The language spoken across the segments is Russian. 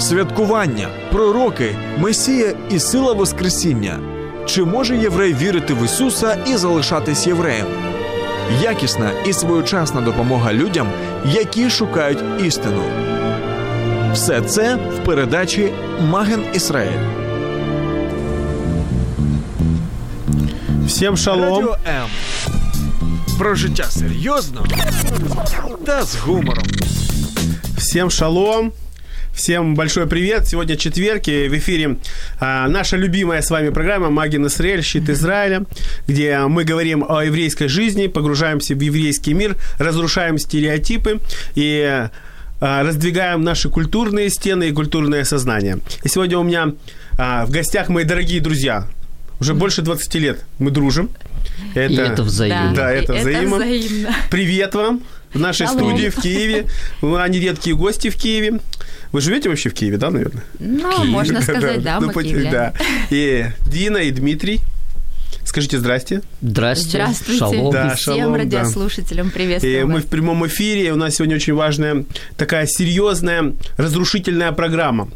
Святкування, пророки, Месія і сила Воскресіння. Чи може єврей вірити в Ісуса і залишатись євреєм? Якісна і своєчасна допомога людям, які шукають істину. Все це в передачі Маген Ізраїль. Всем шалом. Радіо М. Про життя серйозно та з гумором. Всем шалом. Всем большой привет. Сегодня четверг, и в эфире а, наша любимая с вами программа «Магин Израиль. Щит Израиля», где мы говорим о еврейской жизни, погружаемся в еврейский мир, разрушаем стереотипы и а, раздвигаем наши культурные стены и культурное сознание. И сегодня у меня а, в гостях мои дорогие друзья. Уже больше 20 лет мы дружим. И это взаимно. Да, это это взаимно. взаимно. Привет вам в нашей Шалом. студии в Киеве. Они редкие гости в Киеве. Вы живете вообще в Киеве, да, наверное? Ну, можно сказать, да, ну, мы киевляне. да. И Дина, и Дмитрий. Скажите здрасте. Здрасте. Здравствуйте. Шалом. Да, Всем шалом, да. радиослушателям привет. И мы в прямом эфире. У нас сегодня очень важная, такая серьезная, разрушительная программа.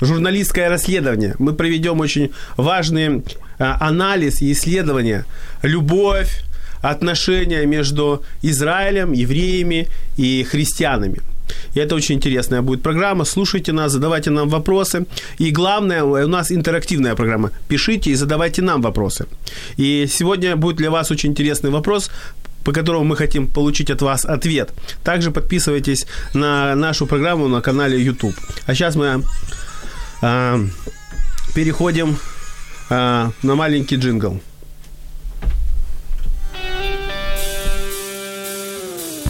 Журналистское расследование. Мы проведем очень важный а, анализ и исследование. Любовь, отношения между Израилем, евреями и христианами. И это очень интересная будет программа. Слушайте нас, задавайте нам вопросы. И главное, у нас интерактивная программа. Пишите и задавайте нам вопросы. И сегодня будет для вас очень интересный вопрос, по которому мы хотим получить от вас ответ. Также подписывайтесь на нашу программу на канале YouTube. А сейчас мы а, переходим а, на маленький джингл.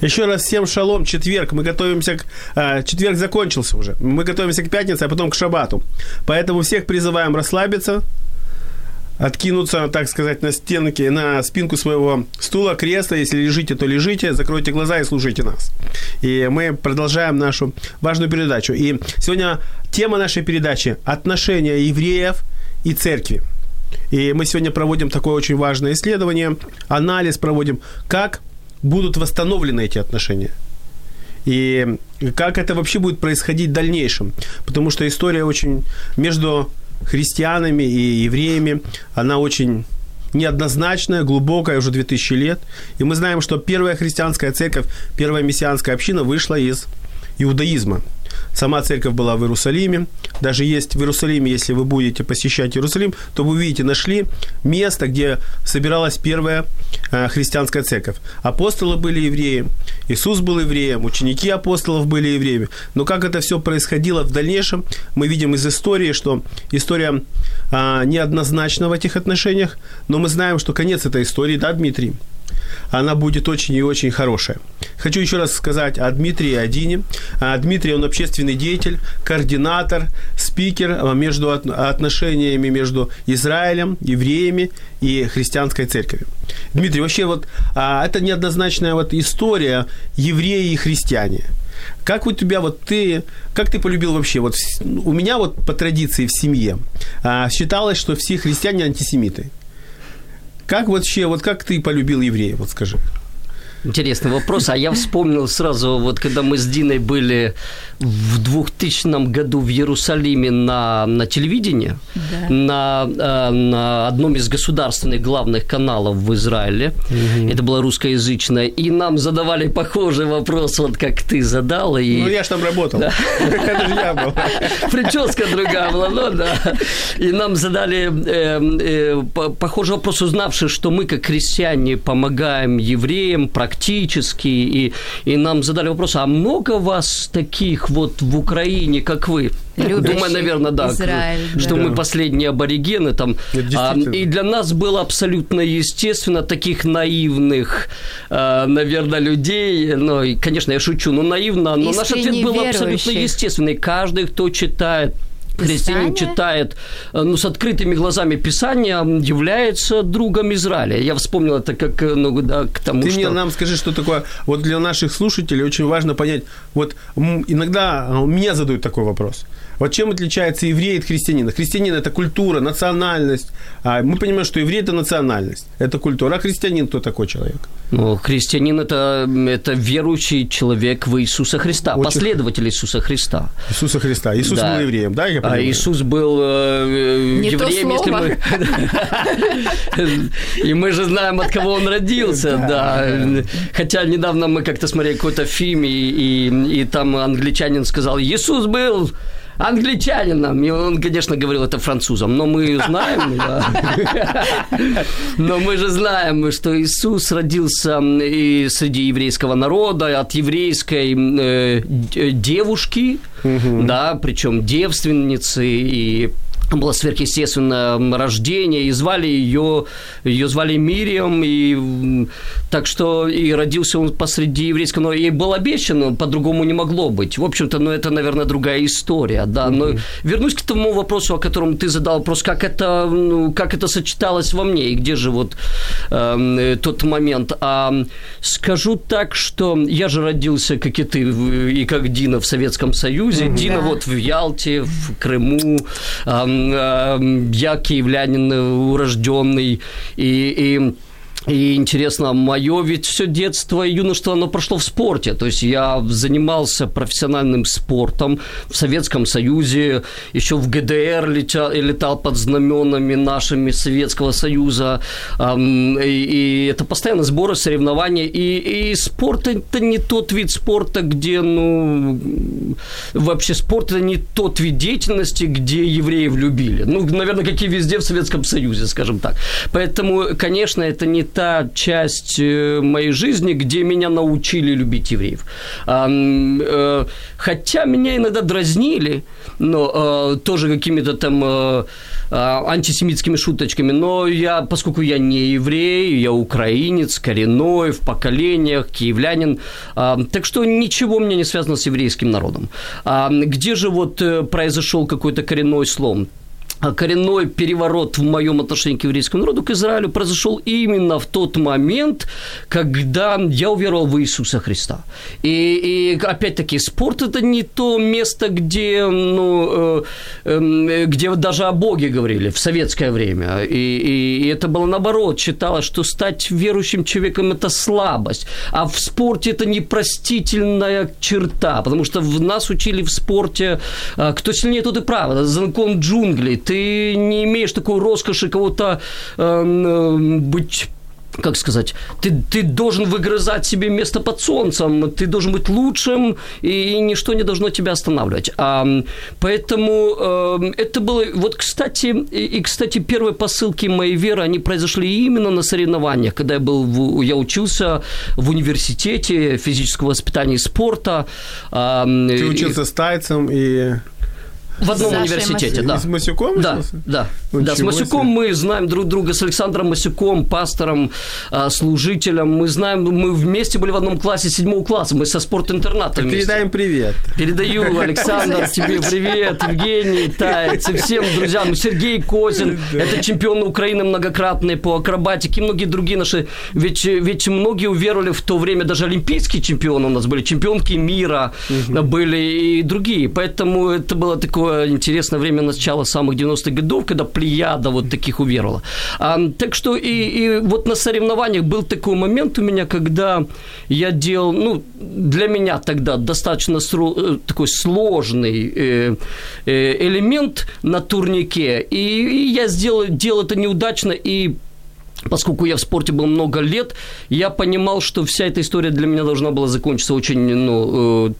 Еще раз всем шалом. Четверг. Мы готовимся к... а, четверг закончился уже. Мы готовимся к пятнице, а потом к шабату. Поэтому всех призываем расслабиться, откинуться, так сказать, на стенки, на спинку своего стула, кресла. Если лежите, то лежите, закройте глаза и слушайте нас. И мы продолжаем нашу важную передачу. И сегодня тема нашей передачи – отношения евреев и церкви. И мы сегодня проводим такое очень важное исследование, анализ проводим, как будут восстановлены эти отношения. И как это вообще будет происходить в дальнейшем. Потому что история очень между христианами и евреями, она очень неоднозначная, глубокая, уже 2000 лет. И мы знаем, что первая христианская церковь, первая мессианская община вышла из иудаизма. Сама церковь была в Иерусалиме. Даже есть в Иерусалиме, если вы будете посещать Иерусалим, то вы увидите, нашли место, где собиралась первая э, христианская церковь. Апостолы были евреи, Иисус был евреем, ученики апостолов были евреями. Но как это все происходило в дальнейшем, мы видим из истории, что история а, неоднозначна в этих отношениях, но мы знаем, что конец этой истории, да, Дмитрий? Она будет очень и очень хорошая. Хочу еще раз сказать о Дмитрии Адине. А, Дмитрий, он общественный деятель, координатор, спикер а, между от- отношениями между Израилем, евреями и христианской церковью. Дмитрий, вообще вот а, это неоднозначная вот история евреи и христиане. Как у тебя вот ты, как ты полюбил вообще? Вот у меня вот по традиции в семье считалось, что все христиане антисемиты. Как вообще, вот как ты полюбил евреев, вот скажи? Интересный вопрос. А я вспомнил сразу, вот когда мы с Диной были в 2000 году в Иерусалиме на, на телевидении, Да. на, э, на одном из государственных главных каналов в Израиле. Это было русскоязычное. И нам задавали похожий вопрос, вот как ты задал. И... Ну, я ж там работал. Это же я был. Прическа другая была, ну да. И нам задали э, э, по- похожий вопрос, узнавши, что мы, как христиане, помогаем евреям, практически, и, и нам задали вопрос, а много вас таких вот в Украине, как вы? Думаю, наверное, да, Израиль, что да. мы последние аборигены там. А, и для нас было абсолютно естественно таких наивных, а, наверное, людей. Ну, и, конечно, я шучу, но наивно. Но наш ответ Искренне был абсолютно верующих. естественный. Каждый, кто читает Писание? читает э, ну, с открытыми глазами Писания, является другом Израиля. Я вспомнил это как, э, ну, да, к тому, Ты что... мне нам скажи, что такое. Вот для наших слушателей очень важно понять. Вот иногда а, меня задают такой вопрос. Вот чем отличается еврей от христианина? Христианин – это культура, национальность. А мы понимаем, что еврей – это национальность, это культура. А христианин кто такой человек? Ну, христианин это, это верующий человек в Иисуса Христа, Очень- последователь Иисуса Христа. Иисуса Христа. Иисус Да. был евреем, да, я А понимаю? Иисус был э, Не то евреем, если слово. мы... И мы же знаем, от кого он родился, да. Хотя недавно мы как-то смотрели какой-то фильм, и там англичанин сказал, Иисус был англичанином. И он, конечно, говорил это французом, но мы знаем, но мы же знаем, что Иисус родился и среди еврейского народа, от еврейской э, девушки, да, причем девственницы и было сверхъестественное рождение, и звали ее, ее звали Мириам, и так что и родился он посреди еврейского, но ей был обещан, по-другому не могло быть. В общем-то, ну, это, наверное, другая история, да. Но вернусь к тому вопросу, о котором ты задал вопрос, как это, ну, как это сочеталось во мне, и где же вот э, тот момент. А, скажу так, что я же родился, как и ты, и как Дина в Советском Союзе. Дина Да. вот в Ялте, в Крыму. Ам, Я киевлянин э, урожденный. И, и и интересно, мое ведь все детство и юношество, оно прошло в спорте. То есть я занимался профессиональным спортом в Советском Союзе, еще в ГДР летал, летал под знаменами нашими Советского Союза. И, и это постоянно сборы, соревнования. И, и спорт – это не тот вид спорта, где, ну, вообще спорт – это не тот вид деятельности, где евреев любили. Ну, наверное, как и везде в Советском Союзе, скажем так. Поэтому, конечно, это не та часть э, моей жизни, где меня научили любить евреев. Э, Хотя меня иногда дразнили, но э, тоже какими-то там антисемитскими шуточками, но я, поскольку я не еврей, я украинец, коренной, в поколениях, киевлянин, так что ничего меня не связано с еврейским народом. Где же вот произошел какой-то коренной слом? Коренной переворот в моем отношении к еврейскому народу, к Израилю, произошел именно в тот момент, когда я уверовал в Иисуса Христа. И, и опять-таки, спорт – это не то место, где, ну, э, э, где даже о Боге говорили в советское время. И, и, и это было наоборот. Считалось, что стать верующим человеком – это слабость. А в спорте это непростительная черта, потому что в нас учили в спорте, а, кто сильнее, тот и прав. Это закон джунглей. Ты не имеешь такой роскоши кого-то эм, быть как сказать, ты, ты должен выгрызать себе место под солнцем, ты должен быть лучшим, и ничто не должно тебя останавливать. А, поэтому э, это было... Вот, кстати, и, и, кстати, первые посылки моей веры, они произошли именно на соревнованиях, когда я был... В, я учился в университете физического воспитания и спорта. А, Ты и- учился с Тайцем и в одном Сашей университете, да. с Масюком Да, да. Да, с Ничего Масюком себе. мы знаем друг друга, с Александром Масюком, пастором, а, служителем. Мы знаем, мы вместе были в одном классе седьмого класса, мы со спортинтерната вместе. Передаем привет. Передаю, Александр, тебе привет, Евгений, Таец, и всем друзьям. Сергей Козин, это чемпион Украины многократный по акробатике, и многие другие наши. Ведь, ведь многие уверовали в то время, даже олимпийские чемпионы у нас были, чемпионки мира были и другие. Поэтому это было такое интересное время начала самых 90-х годов, когда плеяда вот таких уверовала. А, так что и, и вот на соревнованиях был такой момент у меня, когда я делал, ну, для меня тогда достаточно сро- э, такой сложный э, э, элемент на турнике, и, и я сделал, делал это неудачно, и Поскольку я в спорте был много лет, я понимал, что вся эта история для меня должна была закончиться очень ну, э,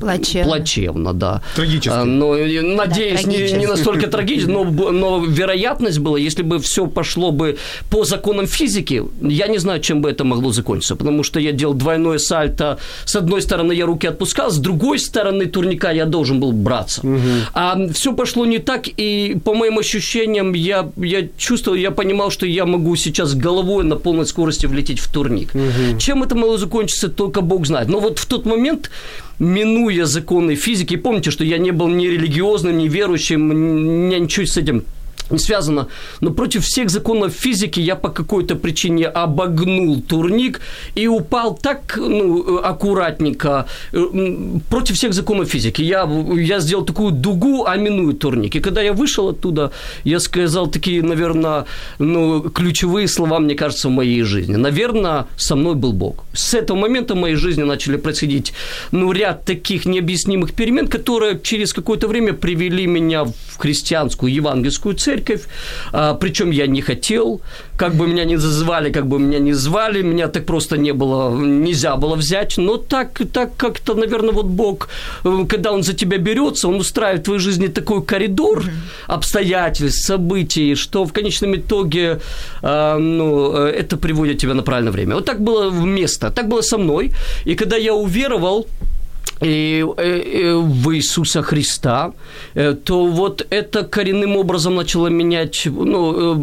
Плачевно. Плачевно, да. Трагически. А, Но, э, надеюсь, Да, не, не настолько трагично, но, но вероятность была, если бы все пошло бы по законам физики, я не знаю, чем бы это могло закончиться, потому что я делал двойное сальто, с одной стороны я руки отпускал, с другой стороны турника я должен был браться. А все пошло не так, и по моим ощущениям я, я чувствовал, я понимал, что я могу сейчас головой на полной скорости влететь в турник. Чем это могло закончиться, только Бог знает. Но вот в тот момент минуя законы физики, помните, что я не был ни религиозным, ни верующим, меня ничего с этим связано, но против всех законов физики я по какой-то причине обогнул турник и упал так ну, аккуратненько э, против всех законов физики. Я, я сделал такую дугу, а миную турник. И когда я вышел оттуда, я сказал такие, наверное, ну, ключевые слова, мне кажется, в моей жизни. Наверное, со мной был Бог. С этого момента в моей жизни начали происходить ну, ряд таких необъяснимых перемен, которые через какое-то время привели меня в христианскую евангельскую церковь. А, причем я не хотел, как бы меня ни зазывали, как бы меня не звали, меня так просто не было, нельзя было взять. Но так, так как-то, наверное, вот Бог, э, когда Он за тебя берется, Он устраивает в твоей жизни такой коридор обстоятельств, событий, что в конечном итоге а, ну, э, это приводит тебя на правильное время. Вот так было место, так было со мной. И когда я уверовал, и, э, э, в Иисуса Христа, э, то вот это коренным образом начало менять, ну,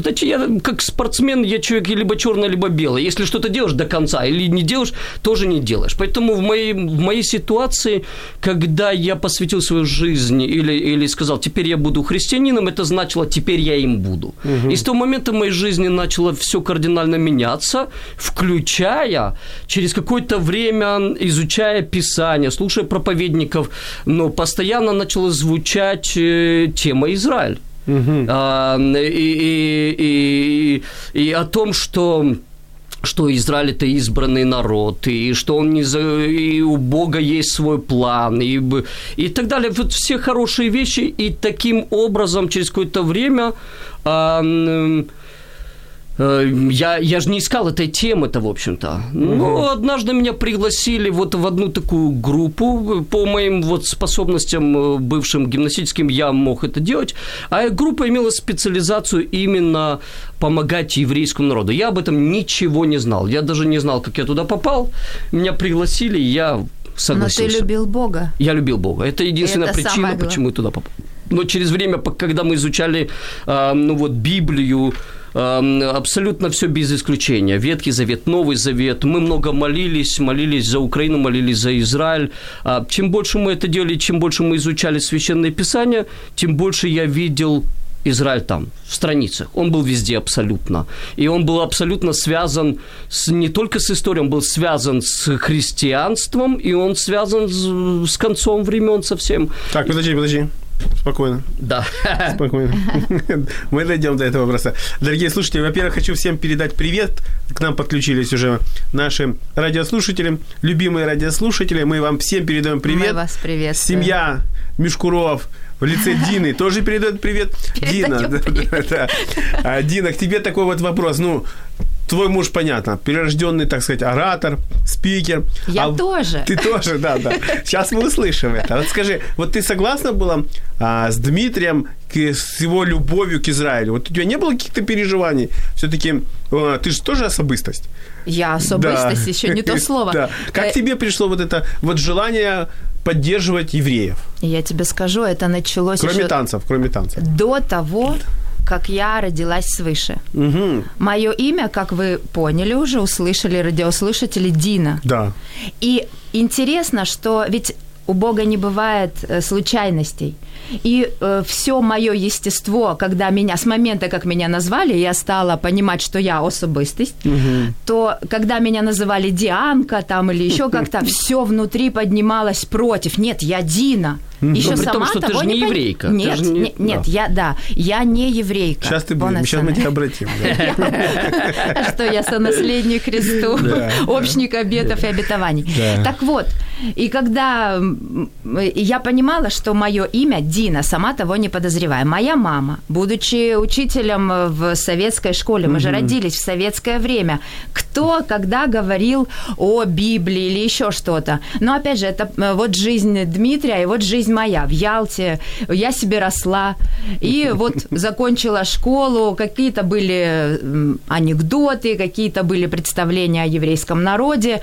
знаете, я как спортсмен, я человек либо черный, либо белый. Если что-то делаешь до конца или не делаешь, тоже не делаешь. Поэтому в моей, в моей ситуации, когда я посвятил свою жизнь или, или сказал, теперь я буду христианином, это значило, теперь я им буду. И с того момента в моей жизни начало все кардинально меняться, включая через какое-то время, изучая Писание, слушая проповедников, но постоянно начала звучать э, тема Израиль. А, и, и, и, и о том, что что Израиль это избранный народ, и что он не за... и у Бога есть свой план, и, и так далее. Вот все хорошие вещи, и таким образом через какое-то время э, я, я же не искал этой темы-то, в общем-то. Но однажды меня пригласили вот в одну такую группу. По моим вот способностям э, бывшим гимнастическим я мог это делать. А группа имела специализацию именно помогать еврейскому народу. Я об этом ничего не знал. Я даже не знал, как я туда попал. Меня пригласили, и я Но согласился. ты любил Бога. Я любил Бога. Это единственная Это причина, почему я туда попал. Но через время, когда мы изучали, а, ну вот, Библию, абсолютно все без исключения. Ветхий Завет, Новый Завет. Мы много молились, молились за Украину, молились за Израиль. А, Чем больше мы это делали, чем больше мы изучали Священное Писание, тем больше я видел Израиль там, в страницах. Он был везде абсолютно. И он был абсолютно связан с, не только с историей, он был связан с христианством, и он связан с, с концом времен совсем. Так, подожди, подожди. Спокойно, Да. спокойно. Мы дойдем до этого вопроса. Дорогие слушатели, во-первых, хочу всем передать привет. К нам подключились уже наши радиослушатели, любимые радиослушатели. Мы вам всем передаем привет. Мы вас приветствуем. Семья Мишкуров в лице Дины тоже передает привет. Дина, Передаём да, привет. да, да. А, Дина, к тебе такой вот вопрос. Ну, твой муж, понятно, перерожденный, так сказать, оратор, спикер. Я А тоже. Ты тоже, да, да. Сейчас мы услышим это. Вот скажи, вот ты согласна была а, с Дмитрием, к, с его любовью к Израилю? Вот у тебя не было каких-то переживаний? Все-таки ты же тоже особистость. Я особистость, Да. еще не то слово. Да. Как Э, тебе пришло вот это вот желание поддерживать евреев? Я тебе скажу, это началось Кроме еще танцев, кроме танцев. до того, как я родилась свыше. Угу. Мое имя, как вы поняли уже, услышали радиослушатели, Дина. Да. И интересно, что ведь у Бога не бывает э, случайностей. И все мое естество, когда меня, с момента, как меня назвали, я стала понимать, что я особистость, то когда меня называли Дианка там или еще как-то, все внутри поднималось против. Нет, я Дина. Еще Но при сама том, что ты того ж не пон- еврейка. Ты Нет, не- не- нет, я, да, я не еврейка. Сейчас ты будешь, сейчас мы тебя обратим. да. Что я сонаследник Христу, Да, общник обетов и обетований. Да. Так вот, И когда я понимала, что мое имя Дина, сама того не подозревая. Моя мама, будучи учителем в советской школе, мы же родились в советское время, кто когда говорил о Библии или еще что-то. Но опять же, это э, вот жизнь Дмитрия и вот жизнь моя в Ялте. Я себе росла и вот закончила школу, какие-то были анекдоты, какие-то были представления о еврейском народе.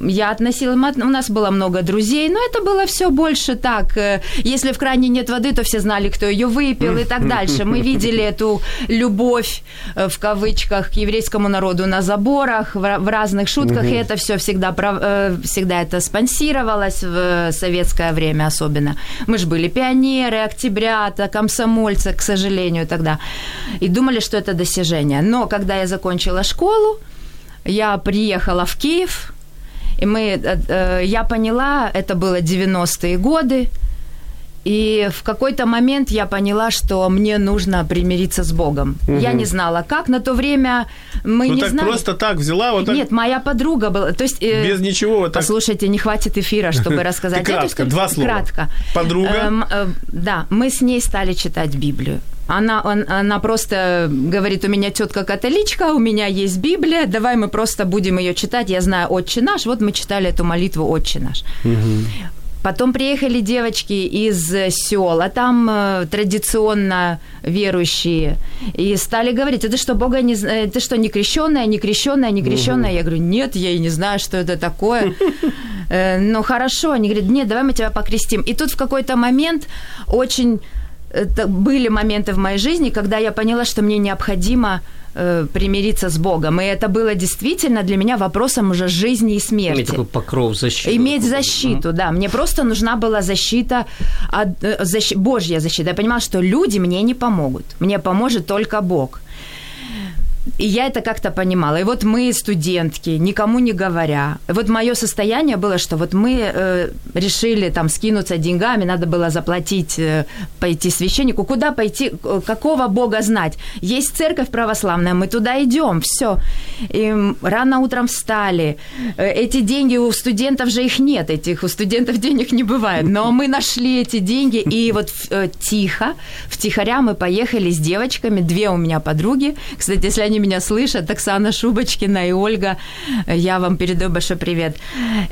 Я относила, у нас было много друзей, но это было все больше так. Э, если в кране нет воды, то все знали, кто ее выпил и так дальше. Мы видели эту любовь э, в кавычках к еврейскому народу на заборах, в разных шутках, и это все всегда, э, всегда это спонсировалось в советское время особенно. Мы же были пионеры, октябрята, комсомольцы, к сожалению, тогда. И думали, что это достижение. Но когда я закончила школу, я приехала в Киев, и мы, э, э, я поняла, это было 90-е годы, и в какой-то момент я поняла, что мне нужно примириться с Богом. Угу. Я не знала, как. На то время мы ну, не так знали. просто так взяла вот так? Нет, моя подруга была. То есть, э, Без ничего. Вот так... Послушайте, не хватит эфира, чтобы рассказать. Кратко, два слова. Кратко. Подруга? Эм, э, да, мы с ней стали читать Библию. Она, он, она просто говорит, у меня тетка католичка, у меня есть Библия, давай мы просто будем ее читать. Я знаю «Отче наш», вот мы читали эту молитву «Отче наш». Угу. Потом приехали девочки из села, там э, традиционно верующие, и стали говорить, а ты что, Бога не ты что, не крещенная, не крещенная, не крещенная? Угу. Я говорю, нет, я и не знаю, что это такое. Э, ну, хорошо. Они говорят, нет, давай мы тебя покрестим. И тут в какой-то момент очень это были моменты в моей жизни, когда я поняла, что мне необходимо э, примириться с Богом. И это было действительно для меня вопросом уже жизни и смерти. Иметь такой покров защиты. Иметь защиту, да. Мне просто нужна была защита, от, э, защ... Божья защита. Я понимала, что люди мне не помогут. Мне поможет только Бог. И я это как-то понимала. И вот мы, студентки, никому не говоря. Вот мое состояние было, что вот мы э, решили там скинуться деньгами, надо было заплатить, э, пойти священнику. Куда пойти, какого Бога знать? Есть церковь православная, мы туда идем, все. И рано утром встали. Э, эти деньги у студентов же их нет, этих у студентов денег не бывает. Но мы нашли эти деньги, и вот э, тихо, втихаря мы поехали с девочками, две у меня подруги. Кстати, если они они меня слышат, Оксана Шубочкина и Ольга, я вам передаю большой привет.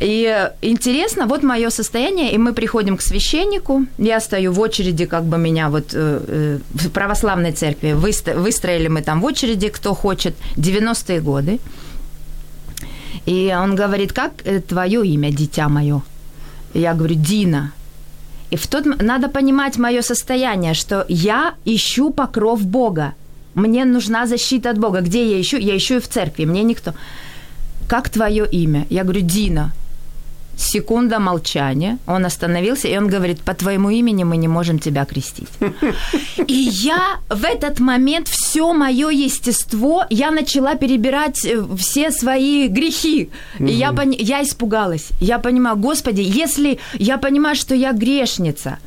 И интересно, вот мое состояние, и мы приходим к священнику, я стою в очереди, как бы меня вот э, э, в православной церкви, выстроили мы там в очереди, кто хочет, 90-е годы. И он говорит, как э, твое имя, дитя мое? Я говорю, Дина. И в тот надо понимать мое состояние, что я ищу покров Бога. Мне нужна защита от Бога. Где я ищу? Я ищу и в церкви. Мне никто. Как твое имя? Я говорю, Дина. Секунда молчания. Он остановился, и он говорит, по твоему имени мы не можем тебя крестить. И я в этот момент все мое естество, я начала перебирать э, все свои грехи. И я, пони- я испугалась. Я понимаю, Господи, если я понимаю, что я грешница,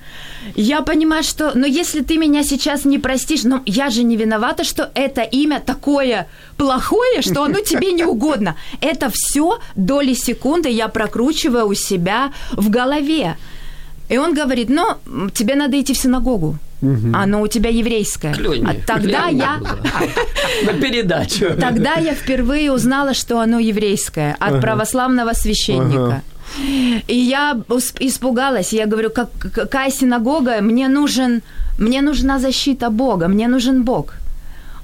я понимаю, что, но если ты меня сейчас не простишь, но я же не виновата, что это имя такое плохое, что оно тебе не угодно. Это все доли секунды я прокручиваю у себя в голове. И он говорит, ну, тебе надо идти в синагогу. Угу. Оно у тебя еврейское. Клюни, а тогда клюни. я... На передачу. Тогда я впервые узнала, что оно еврейское от ага. православного священника. Ага. И я испугалась. Я говорю, как, какая синагога? Мне нужен, мне нужна защита Бога, мне нужен Бог.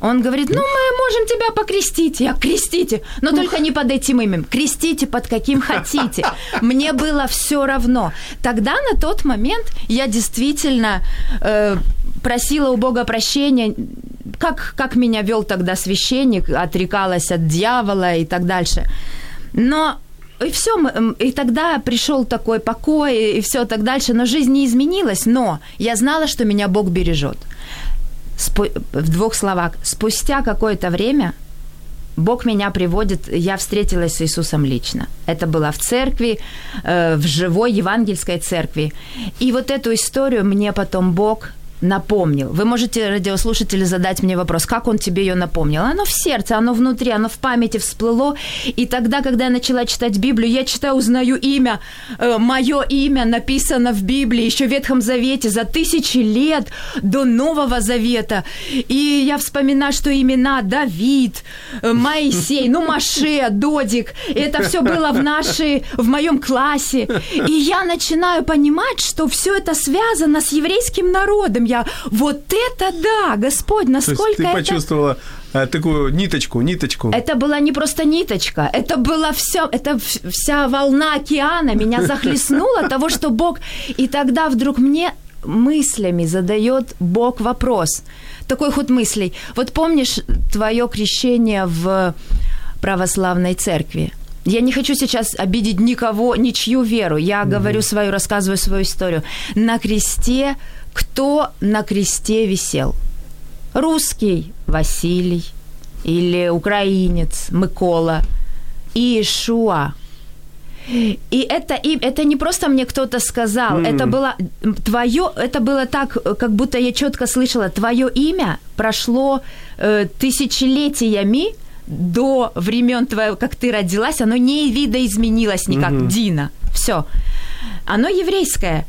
Он говорит, ну, мы можем тебя покрестить. Я, крестите, но только не под этим именем. Крестите под каким хотите. Мне было все равно. Тогда на тот момент я действительно э, просила у Бога прощения, как, как меня вел тогда священник, отрекалась от дьявола и так дальше. Но и все, и тогда пришел такой покой, и все так дальше, но жизнь не изменилась, но я знала, что меня Бог бережет. В двух словах, спустя какое-то время Бог меня приводит, я встретилась с Иисусом лично. Это было в церкви, э, в живой евангельской церкви. И вот эту историю мне потом Бог напомнил. Вы можете, радиослушатели, задать мне вопрос, как он тебе ее напомнил? Оно в сердце, оно внутри, оно в памяти всплыло. И тогда, когда я начала читать Библию, я читаю, узнаю имя, э, мое имя написано в Библии, еще в Ветхом Завете, за тысячи лет до Нового Завета. И я вспоминаю, что имена Давид, э, Моисей, ну, Маше, Додик, это все было в нашей, в моем классе. И я начинаю понимать, что все это связано с еврейским народом. Я, вот это да, Господь, насколько ты это... почувствовала э, такую ниточку, ниточку. Это была не просто ниточка, это была все, это вся волна океана меня захлестнула того, что Бог... И тогда вдруг мне мыслями задает Бог вопрос. Такой ход мыслей. Вот помнишь твое крещение в православной церкви? Я не хочу сейчас обидеть никого, ничью веру. Я говорю свою, рассказываю свою историю. На кресте, кто на кресте висел? Русский Василий или украинец Микола и Ишуа. И это, и это не просто мне кто-то сказал, это было твое, это было так, как будто я четко слышала, твое имя прошло э, тысячелетиями до времен твоего, как ты родилась, оно не видоизменилось никак, Дина, все. Оно еврейское.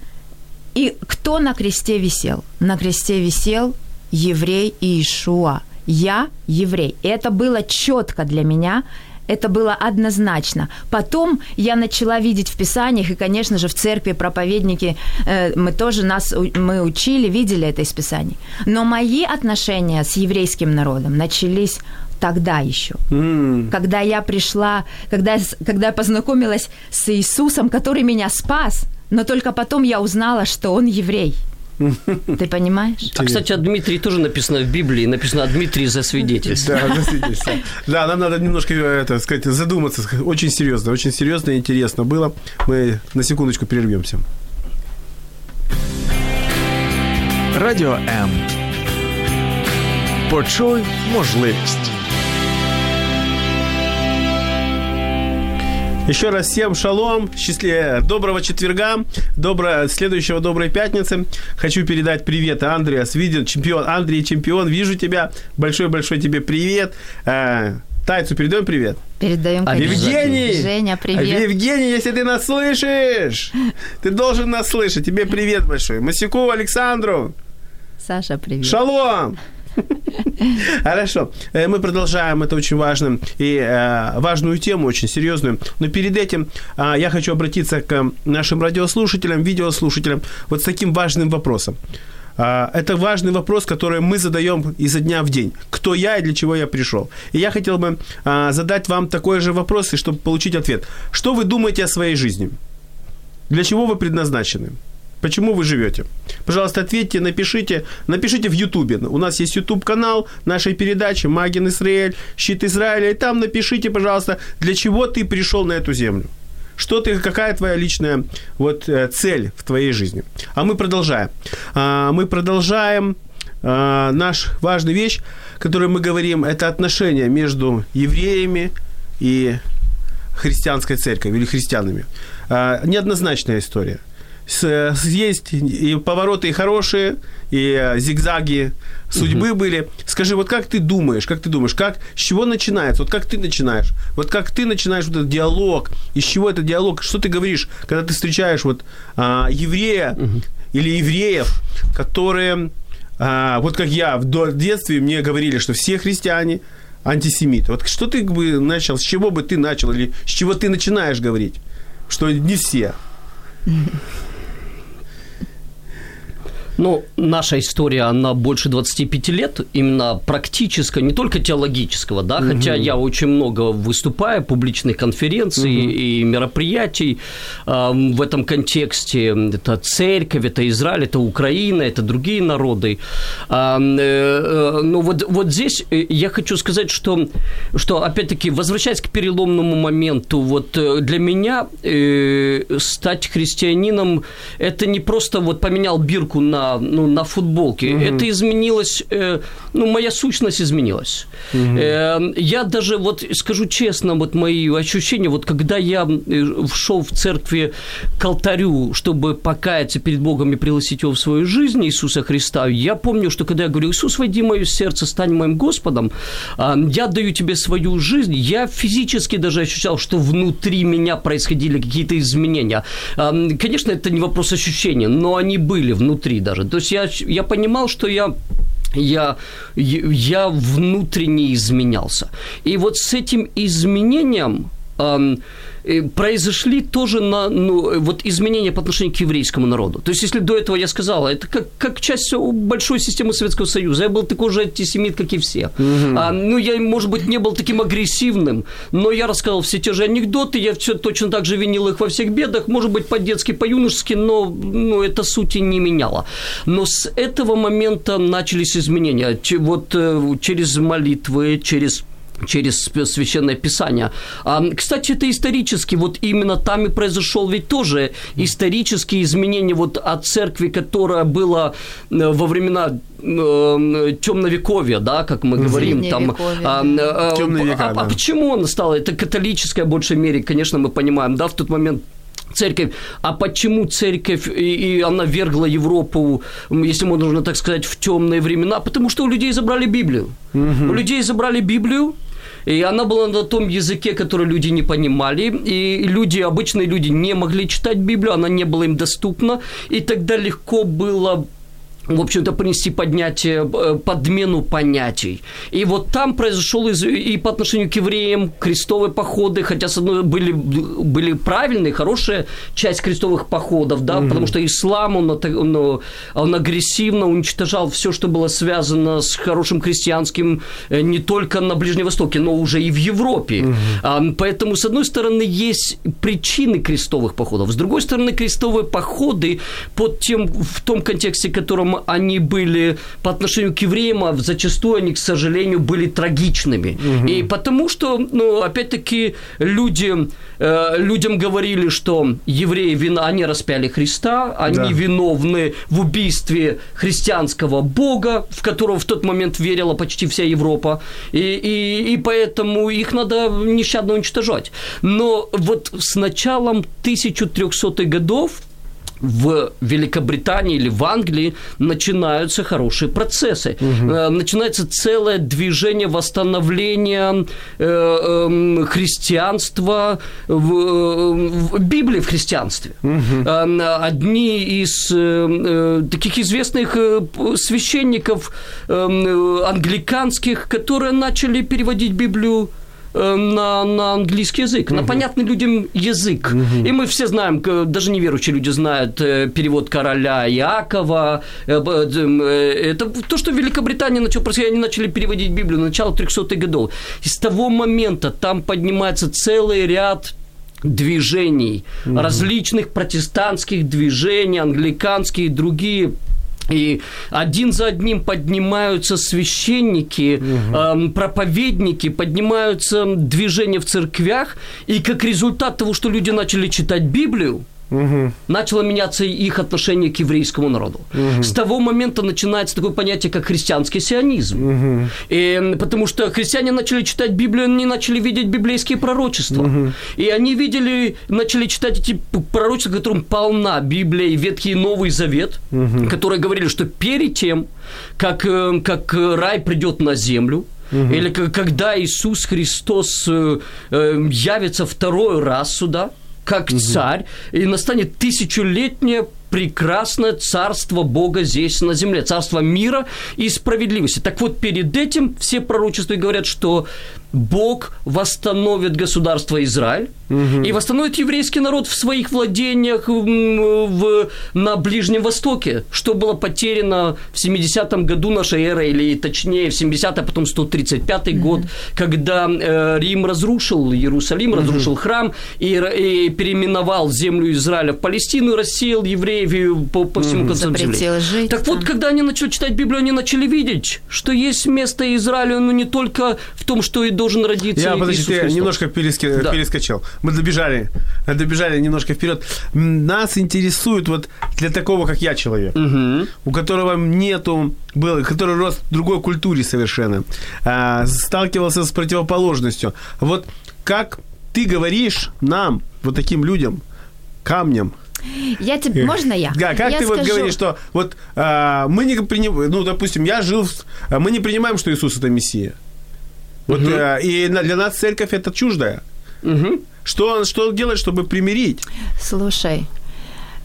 И кто на кресте висел? На кресте висел еврей Иешуа. Я еврей. И это было четко для меня, это было однозначно. Потом я начала видеть в Писаниях, и, конечно же, в церкви проповедники, э, мы тоже нас, мы учили, видели это из Писаний. Но мои отношения с еврейским народом начались тогда еще, М, когда я пришла, когда, когда я познакомилась с Иисусом, который меня спас, но только потом я узнала, что он еврей. Ты понимаешь? А, кстати, о Дмитрии тоже написано в Библии, написано о Дмитрии за свидетельство. Да, засветился. Да, нам надо немножко, э, это сказать, задуматься. Очень серьезно, очень серьезно и интересно было. Мы на секундочку прервемся. Радіо М. Почуй можливість. Еще раз всем шалом, счастливо, доброго четверга, доброго, следующего доброй пятницы. Хочу передать привет Андреас, виден, чемпион, Андрей, чемпион, вижу тебя, большой-большой тебе привет. Э, Тайцу передаем привет. Передаем А конечно. Евгений! Женя, привет. Евгений, если ты нас слышишь, ты должен нас слышать. Тебе привет большой. Масюкову Александру, Саша, привет. шалом! Хорошо. Э, Мы продолжаем. Это очень важно. И э, важную тему, очень серьезную. Но перед этим э, я хочу обратиться к нашим радиослушателям, видеослушателям вот с таким важным вопросом. А, Это важный вопрос, который мы задаем изо дня в день. Кто я и для чего я пришел? И я хотел бы а, задать вам такой же вопрос, и чтобы получить ответ. Что вы думаете о своей жизни? Для чего вы предназначены? Почему вы живете? Пожалуйста, ответьте, напишите. Напишите в Ютубе. У нас есть Ютуб-канал нашей передачи «Магин Израиль», «Щит Израиля». И там напишите, пожалуйста, для чего ты пришел на эту землю. Что ты, какая твоя личная вот, э, цель в твоей жизни? А мы продолжаем. А, Мы продолжаем а, наш важный вещь, которую мы говорим, это отношения между евреями и христианской церковью или христианами. А, Неоднозначная история. Есть и повороты и хорошие, и э, зигзаги судьбы были. Скажи, вот как ты думаешь, как ты думаешь, как, с чего начинается, вот как ты начинаешь, вот как ты начинаешь вот этот диалог, из чего этот диалог, что ты говоришь, когда ты встречаешь вот а, еврея или евреев, которые, а, вот как я в детстве мне говорили, что все христиане антисемиты. Вот что ты бы начал, с чего бы ты начал, или с чего ты начинаешь говорить, что не все. Ну, наша история, она больше 25 лет, именно практического, не только теологического, да, хотя я очень много выступаю, публичных конференций и мероприятий эм, в этом контексте. Это церковь, это Израиль, это Украина, это другие народы. Э, э, ну, вот, вот здесь э, я хочу сказать, что, что опять-таки, возвращаясь к переломному моменту, вот э, для меня э, стать христианином – это не просто вот поменял бирку на на, ну, на футболке. Угу. Это изменилось, э, ну, моя сущность изменилась. Угу. Э, я даже, вот скажу честно, вот мои ощущения, вот когда я э, шел в церкви к алтарю, чтобы покаяться перед Богом и пригласить его в свою жизнь, Иисуса Христа, я помню, что когда я говорю, Иисус, войди в мое сердце, стань моим Господом, а, я даю тебе свою жизнь, я физически даже ощущал, что внутри меня происходили какие-то изменения. А, конечно, это не вопрос ощущения, но они были внутри даже. То есть я, я понимал, что я я, я внутренне изменялся. И вот с этим изменением произошли тоже на, ну, вот изменения по отношению к еврейскому народу. То есть, если до этого я сказала, это как, как часть большой системы Советского Союза, я был такой же антисемит, как и все. Угу. А, ну, я, может быть, не был таким агрессивным, но я рассказал все те же анекдоты, я все точно так же винил их во всех бедах, может быть, по-детски, по-юношески, но ну, это сути не меняло. Но с этого момента начались изменения. Вот э, через молитвы, через через священное писание. А, кстати, это исторически, вот именно там и произошел ведь тоже исторические изменения вот от церкви, которая была э, во времена э, темновековья, да, как мы говорим, там, а, а, века, а, да. а почему она стала? Это католическая в большей мере, конечно, мы понимаем, да, в тот момент церковь. А почему церковь, и, и она вергла Европу, если можно так сказать, в темные времена? Потому что у людей забрали Библию. Угу. У людей забрали Библию, и она была на том языке, который люди не понимали, и люди, обычные люди не могли читать Библию, она не была им доступна, и тогда легко было в общем-то, принести поднятие, э, подмену понятий. И вот там произошел и по отношению к евреям крестовые походы, хотя с одной были, были правильные, хорошая часть крестовых походов, да, mm потому что ислам, он, он, он агрессивно уничтожал все, что было связано с хорошим крестьянским э, не только на Ближнем Востоке, но уже и в Европе. mm Поэтому, с одной стороны, есть причины крестовых походов, с другой стороны, крестовые походы под тем, в том контексте, в котором они были по отношению к евреям, а зачастую они, к сожалению, были трагичными. Угу. И потому что, ну, опять-таки, люди, э, людям говорили, что евреи, вина, они распяли Христа, они да. виновны в убийстве христианского Бога, в которого в тот момент верила почти вся Европа, и, и, и поэтому их надо нещадно уничтожать. Но вот с началом 1300-х годов в Великобритании или в Англии начинаются хорошие процессы. Угу. Начинается целое движение восстановления э, эм, христианства в, э, в Библии в христианстве. Угу. Одни из таких известных священников эм, англиканских, которые начали переводить Библию на, на английский язык, угу. на понятный людям язык. Угу. И мы все знаем, даже неверующие люди знают э, перевод короля Иакова. Э, это то, что в Великобритании начало происходить, они начали переводить Библию на начало 300-х годов. И с того момента там поднимается целый ряд движений, угу. различных протестантских движений, англиканские и другие и один за одним поднимаются священники, угу. проповедники, поднимаются движения в церквях, и как результат того, что люди начали читать Библию, Угу. Начало меняться их отношение к еврейскому народу. Угу. С того момента начинается такое понятие, как христианский сионизм. Угу. И, потому что христиане начали читать Библию, они начали видеть библейские пророчества. Угу. И они видели, начали читать эти пророчества, которым полна Библия и Ветхий и Новый Завет, угу. которые говорили, что перед тем, как, э, как рай придет на землю, Угу. Или когда Иисус Христос э, э, явится второй раз сюда, как угу. царь, и настанет тысячелетнее прекрасное царство Бога здесь на земле, царство мира и справедливости. Так вот, перед этим все пророчества говорят, что Бог восстановит государство Израиль угу. и восстановит еврейский народ в своих владениях в, в, на Ближнем Востоке, что было потеряно в 70-м году нашей эры, или точнее в 70-й, а потом 135-й угу. год, когда э, Рим разрушил Иерусалим, угу. разрушил храм и, и переименовал землю Израиля в Палестину и рассеял евреев по, по всему угу. концу земли. Жить, так там. вот, когда они начали читать Библию, они начали видеть, что есть место Израилю, но не только в том, что идут должен родиться Я, подожди, Иисус ты Христос. немножко перески- Да. перескочил. Мы добежали, добежали немножко вперед. Нас интересует вот для такого, как я, человек, Мгм. у которого нету, был, который рос в другой культуре совершенно, а, сталкивался с противоположностью. Вот как ты говоришь нам, вот таким людям, камням, Я тебе, можно я? да, как я ты вот скажу- говоришь, что вот а, мы не принимаем, ну, допустим, я жил, в- а, мы не принимаем, что Иисус это Мессия. Вот, а, и на- для нас церковь это чуждая. Мгм. Что он, что он делает, чтобы примирить? Слушай,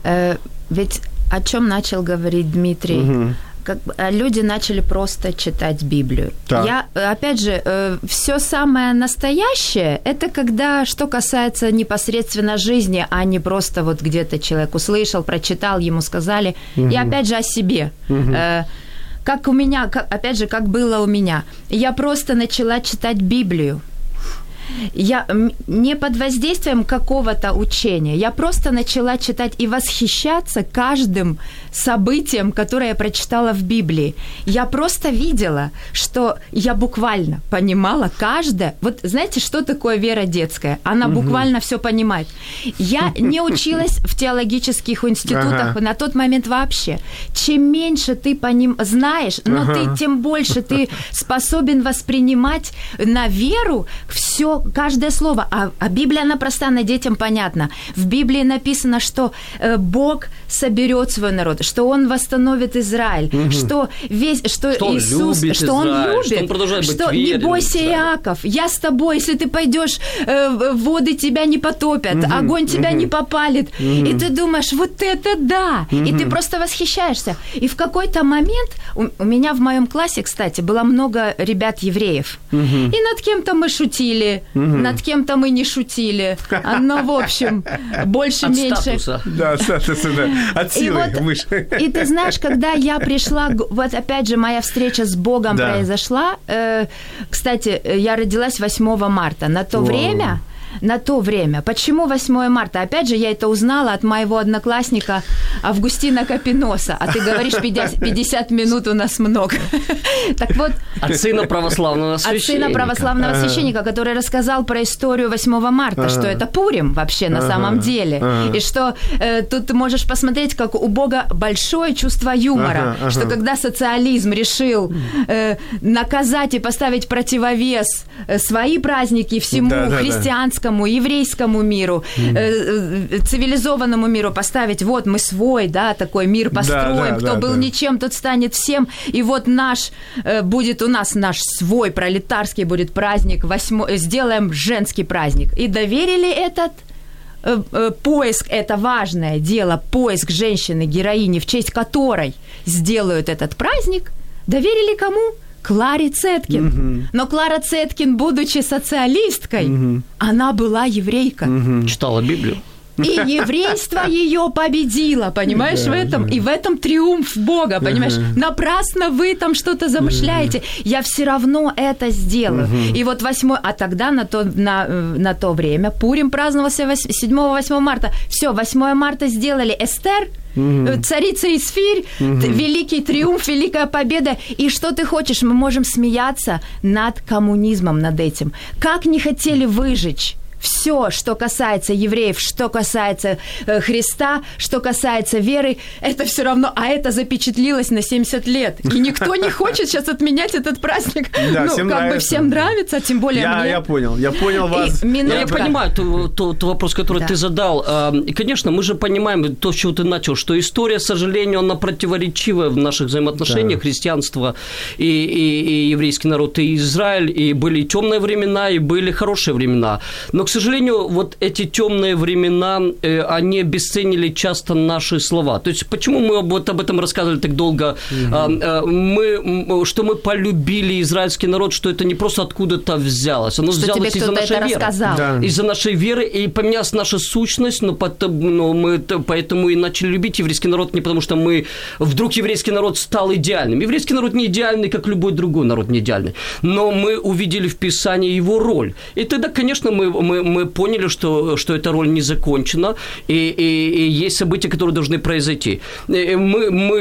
э, ведь о чем начал говорить Дмитрий? Как, бы, а люди начали просто читать Библию. Так. Я, э, опять же, все самое настоящее, это когда, что касается непосредственно жизни, а не просто вот где-то человек услышал, прочитал, ему сказали. И опять же о себе. Э, как у меня, как, опять же, как было у меня. Я просто начала читать Библию. Я не под воздействием какого-то учения. Я просто начала читать и восхищаться каждым событием, которое я прочитала в Библии. Я просто видела, что я буквально понимала каждое. Вот знаете, что такое вера детская? Она буквально все понимает. Я не училась в теологических институтах Ага. на тот момент вообще. Чем меньше ты по ним знаешь, но ты тем больше ты способен воспринимать на веру все, каждое слово. А, а Библия, она проста, на детям понятна. В Библии написано, что э, Бог соберет свой народ, что Он восстановит Израиль, что весь, что, Что он Иисус, любит что Он Израиль, любит, что он продолжает быть что не верен бойся, Израилю. Иаков, я с тобой, если ты пойдешь, э, воды тебя не потопят, огонь тебя не попалит. И ты думаешь, вот это да! И ты просто восхищаешься. И в какой-то момент, у, у меня в моем классе, кстати, было много ребят-евреев. И над кем-то мы шутили, над кем-то мы не шутили. Ну, в общем, больше-меньше. статуса. Да, статус, да. От И силы вот, выше. и ты знаешь, когда я пришла, вот опять же моя встреча с Богом Да. произошла. э, кстати, э, я родилась 8 марта. На то время, на то время. Почему 8 марта? Опять же, я это узнала от моего одноклассника Августина Капиноса. А ты говоришь, 50, 50 минут у нас много. Так вот, От сына православного от священника. сына православного священника, который рассказал про историю 8 марта, что это Пурим вообще на самом деле. И что э, тут ты можешь посмотреть, как у Бога большое чувство юмора, что когда социализм решил э, наказать и поставить противовес э, свои праздники всему Да-да-да. Христианскому, еврейскому миру, э, цивилизованному миру поставить, вот мы свой, да, такой мир построим, да, кто да, был да. не чем тот станет всем. И вот наш э, будет у нас наш свой пролетарский будет праздник, восьмо, сделаем женский праздник. И доверили этот поиск, это важное дело, поиск женщины, героини, в честь которой сделают этот праздник, доверили кому? Кларе Цеткин. Но Клара Цеткин, будучи социалисткой, она была еврейка. Читала Библию. И еврейство ее победило, понимаешь, в этом. И в этом триумф Бога, понимаешь. Напрасно вы там что-то замышляете. Я все равно это сделаю. И вот 8, а тогда на то, на, э, на то время Пурим праздновался 7-8 марта. Все, 8 марта сделали Эстер, э, царица Исфирь, т- великий триумф, великая победа. И что ты хочешь? Мы можем смеяться над коммунизмом, над этим. Как не хотели выжечь все, что касается евреев, что касается э, Христа, что касается веры, это все равно, а это запечатлилось на 70 лет. И никто не хочет сейчас отменять этот праздник. Да, ну, всем как бы нравится. всем нравится, а тем более Я, мне. я понял, я понял вас. И минутка. Я понимаю тот, тот вопрос, который Да. ты задал. А, И, конечно, мы же понимаем то, с чего ты начал, что история, к сожалению, она противоречивая в наших взаимоотношениях. Христианство и, и- и еврейский народ, и Израиль, и были темные времена, и были хорошие времена. Но, к сожалению, вот эти темные времена, э, они обесценили часто наши слова. То есть, почему мы вот об этом рассказывали так долго? А, а, Мы, что мы полюбили израильский народ, что это не просто откуда-то взялось. Оно Что взялось из-за нашей веры рассказал. Да. из-за нашей веры, и поменялась наша сущность, но, потом, но мы поэтому и начали любить еврейский народ не потому, что мы вдруг еврейский народ стал идеальным. Еврейский народ не идеальный, как любой другой народ не идеальный. Но мы увидели в Писании его роль. И тогда, конечно, мы, мы мы, мы поняли, что, что эта роль не закончена, и, и, и есть события, которые должны произойти. Э, мы, мы,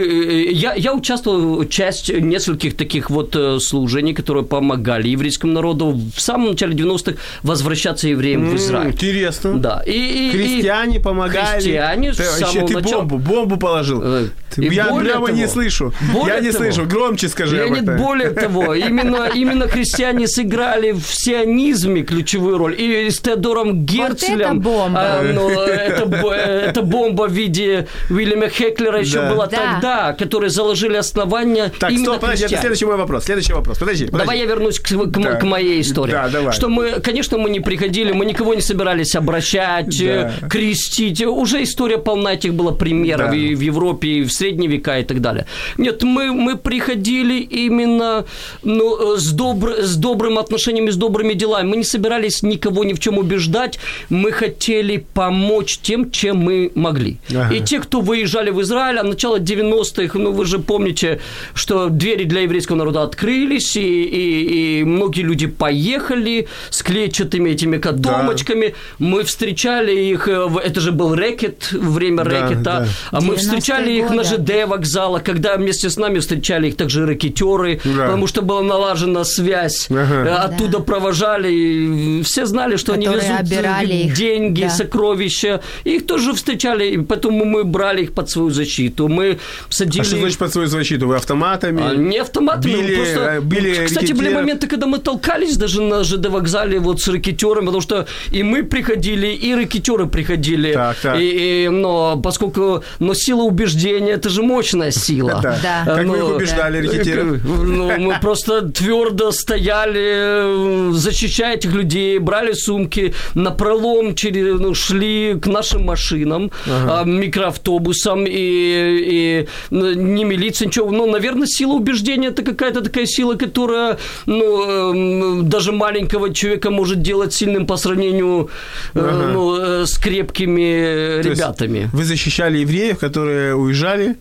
я, я участвовал в часть нескольких таких вот э, служений, которые помогали еврейскому народу в самом начале 90-х возвращаться евреям в Израиль. Интересно. Да. И, и, Христиане помогали. Христиане ты, с самого ты начала. бомбу, бомбу положил. Э, и я прямо не того, слышу. более я не того, слышу. Громче скажи об Леонид, этом. более того, именно, именно христиане сыграли в сионизме ключевую роль. И с Теодором Герцлем... это бомба. а, ну, это, это бомба в виде Уильяма Хеклера еще Да. была Да. тогда, которые заложили основания Так, именно стоп, подожди, это следующий мой вопрос. Следующий вопрос. Подожди, подожди. Давай я вернусь к, к- Да. к моей истории. Да, давай. Что мы, конечно, мы не приходили, мы никого не собирались обращать, Да. э, крестить. Уже история полна этих было примеров Да. и в Европе, и в средние века и так далее. Нет, мы, мы приходили именно ну, э, с, добр, с добрым отношением, и с добрыми делами. Мы не собирались никого ни в чем убеждать. Мы хотели помочь тем, чем мы могли. Ага. И те, кто выезжали в Израиль, а начало 90-х, ну, вы же помните, что двери для еврейского народа открылись, и, и- и многие люди поехали с клетчатыми этими котомочками. Мы встречали их, э, это же был рэкет, время Да, рэкета, да. а мы 90-е встречали их на. ЖД вокзалах, когда вместе с нами встречали их также рэкетеры, Да. потому что была налажена связь, Ага. Э, оттуда провожали, и все знали, что они Которые везут э, обирали их. деньги, Да. сокровища. Их тоже встречали, и поэтому мы брали их под свою защиту. Мы садили... А что значит под свою защиту? Вы автоматами? А, не автоматами, Били, мы просто... э, били Кстати, были рекетиров? моменты, когда мы толкались даже на ЖД вокзале вот с рэкетерами, потому что и мы приходили, и рэкетеры приходили. Так, так. И, и- но поскольку... Но сила убеждения – это же мощная сила. Да. Да. Как вы их Ну, убеждали, рекетиров? Ну, мы просто твердо стояли, э, защищая этих людей, брали сумки, на пролом через, ну, шли к нашим машинам, а, микроавтобусам, и, и ну, не милиция, ничего. Ну, наверное, сила убеждения – это какая-то такая сила, которая, ну, эм, даже маленького человека может делать сильным по сравнению э, Ага. ну, э, с крепкими То ребятами Вы защищали евреев, которые уезжали?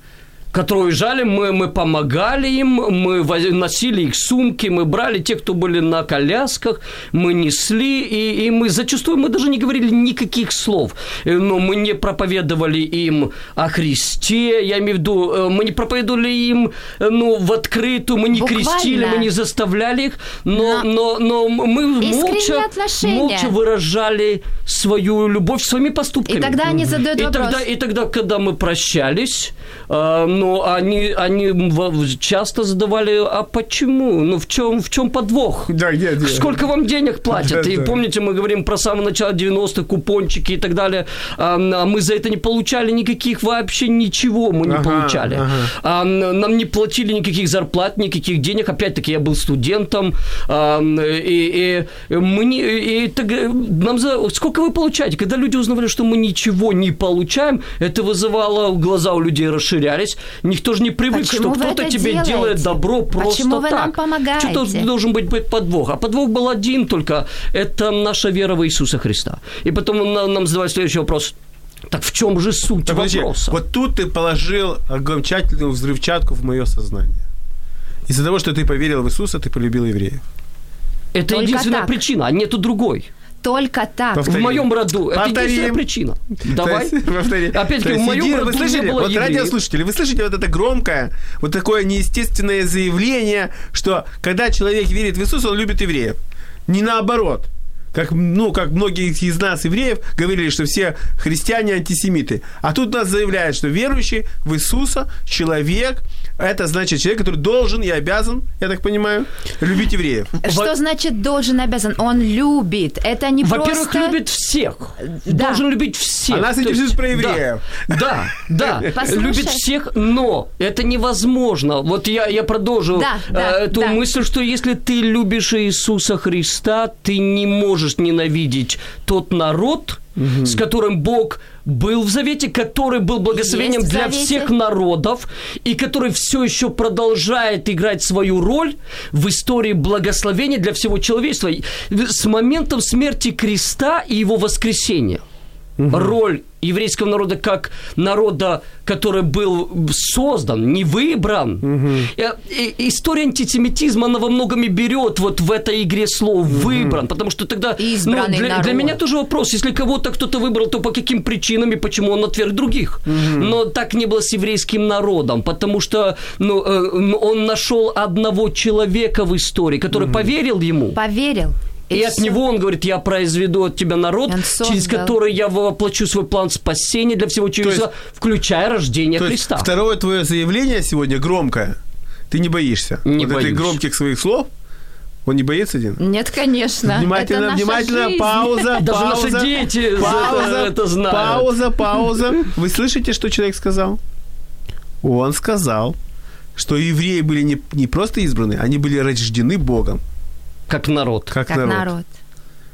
Которые уезжали, мы, мы помогали им, мы носили их сумки, мы брали тех, кто были на колясках, мы несли, и, и мы зачастую мы даже не говорили никаких слов, Э, но мы не проповедовали им о Христе, я имею в виду, э, мы не проповедовали им э, ну, в открытую, мы не Буквально. крестили, мы не заставляли их, но, Но- но, но мы молча, отношения. молча выражали свою любовь своими поступками. И тогда они задают И вопрос. тогда, и тогда, когда мы прощались, э, ну, они, они часто задавали, а почему? Ну, в чем, в чем подвох? Да, где, где? Сколько вам денег платят? Да, и да. помните, мы говорим про самое начало 90-х, купончики и так далее. А, мы за это не получали никаких вообще ничего мы не Ага, получали. ага. А, нам не платили никаких зарплат, никаких денег. Опять-таки, я был студентом. а, и, и мы не... И, так, э, нам за... Сколько вы получаете? Когда люди узнавали, что мы ничего не получаем, это вызывало... Глаза у людей расширялись. Никто же не привык, Почему что кто-то тебе делаете? делает добро просто Почему вы так. нам помогаете? Что-то должен быть быть подвох. А подвох был один только. Это наша вера в Иисуса Христа. И потом на- нам задавали следующий вопрос. Так в чем же суть Так, подожди, вопроса? вот тут ты положил окончательную взрывчатку в мое сознание. Из-за того, что ты поверил в Иисуса, ты полюбил евреев. Это Только единственная так. причина, а нету другой. Только так. Повтори. В моем роду. Это Повторим. единственная причина. Давай. То есть, повтори. Опять-таки, в моем еди- роду Вы слышали, не было вот евреев. радиослушатели, вы слышите вот это громкое, вот такое неестественное заявление, что когда человек верит в Иисуса, он любит евреев. Не наоборот. Как, ну, как многие из нас, евреев, говорили, что все христиане антисемиты. А тут нас заявляют, что верующий в Иисуса человек, это значит человек, который должен и обязан, я так понимаю, любить евреев. Что Во- значит должен, обязан? Он любит. Это не Во-первых, просто... любит всех. Да. Должен любить всех. А нас интересует про евреев. Да, да, любит всех, но это невозможно. Вот я, я продолжу Да, э, да, эту да. мысль, что если ты любишь Иисуса Христа, ты не можешь ненавидеть тот народ, с которым Бог был в завете, который был благословением для всех народов, и который все еще продолжает играть свою роль в истории благословения для всего человечества. С моментом смерти креста и его воскресения. Роль еврейского народа как народа, который был создан, не выбран. И, и, история антисемитизма, она во многом и берет вот в этой игре слов «выбран», потому что тогда... Ну, для, для меня тоже вопрос, если кого-то кто-то выбрал, то по каким причинам и почему он отверг других? Но так не было с еврейским народом, потому что ну, э, он нашел одного человека в истории, который поверил ему. Поверил. И, и от все. него он говорит, я произведу от тебя народ, через который я воплочу свой план спасения для всего человечества, включая рождение то Христа. Есть второе твое заявление сегодня громкое. Ты не боишься. Не вот боюсь. этих громких своих слов. Он не боится, Дин? Нет, конечно. Внимательно, это внимательно, жизнь. пауза, Даже пауза. наши дети пауза, это, это знают. Пауза, пауза. Вы слышите, что человек сказал? Он сказал, что евреи были не, не просто избраны, они были рождены Богом. Как народ. Как, Как народ. народ.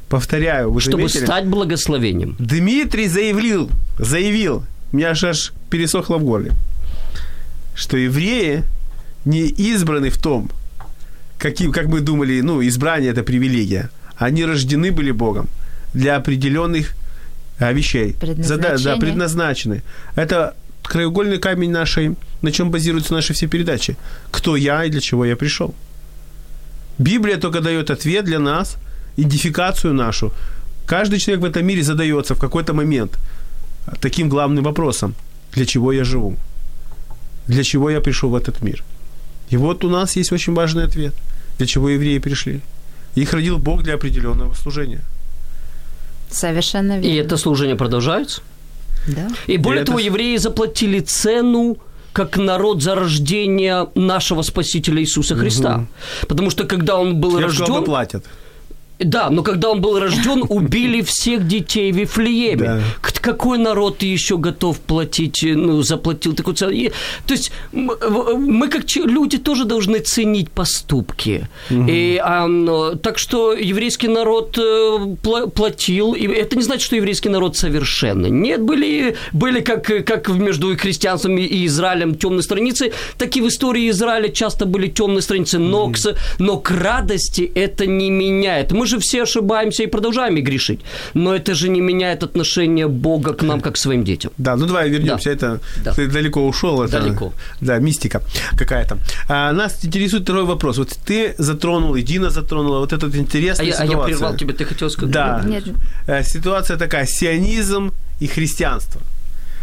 Повторяю, вы Чтобы заметили? стать благословением. Дмитрий заявил, заявил, у меня аж аж пересохло в горле, что евреи не избраны в том, каким, как мы думали, ну, избрание – это привилегия. Они рождены были Богом для определенных а, вещей. Зада- да, Предназначение. предназначены. Это краеугольный камень нашей, на чем базируются наши все передачи. Кто я и для чего я пришел. Библия только дает ответ для нас, идентификацию нашу. Каждый человек в этом мире задается в какой-то момент таким главным вопросом. Для чего я живу? Для чего я пришел в этот мир? И вот у нас есть очень важный ответ. Для чего евреи пришли? Их родил Бог для определенного служения. Совершенно верно. И это служение продолжается. Да. И более это того, ж- евреи заплатили цену как народ за рождение нашего Спасителя Иисуса Христа. Потому что когда он был сказал, рожден... платят. Да, но когда он был рожден, убили всех детей в Вифлееме. Да. К- Какой народ еще готов платить, э, ну, заплатил такую цену? И, то есть мы, как люди, тоже должны ценить поступки. И, а, так что еврейский народ э, пла- платил, и это не значит, что еврейский народ совершенный. Нет, были, были как, как между христианством и Израилем темные страницы, так и в истории Израиля часто были темные страницы, но, к, с- но к радости это не меняет. Мы же все ошибаемся и продолжаем и грешить, но это же не меняет отношение Бога к нам, как к своим детям. Да, ну давай вернемся. Да. Это Да. ты далеко ушел. Это, Далеко. Да, мистика какая-то. А, нас интересует второй вопрос. Вот ты затронул, и Дина затронула вот эту А интересную я, а я прервал тебя, ты хотел сказать? Да. Нет. Э, Ситуация такая: сионизм и христианство.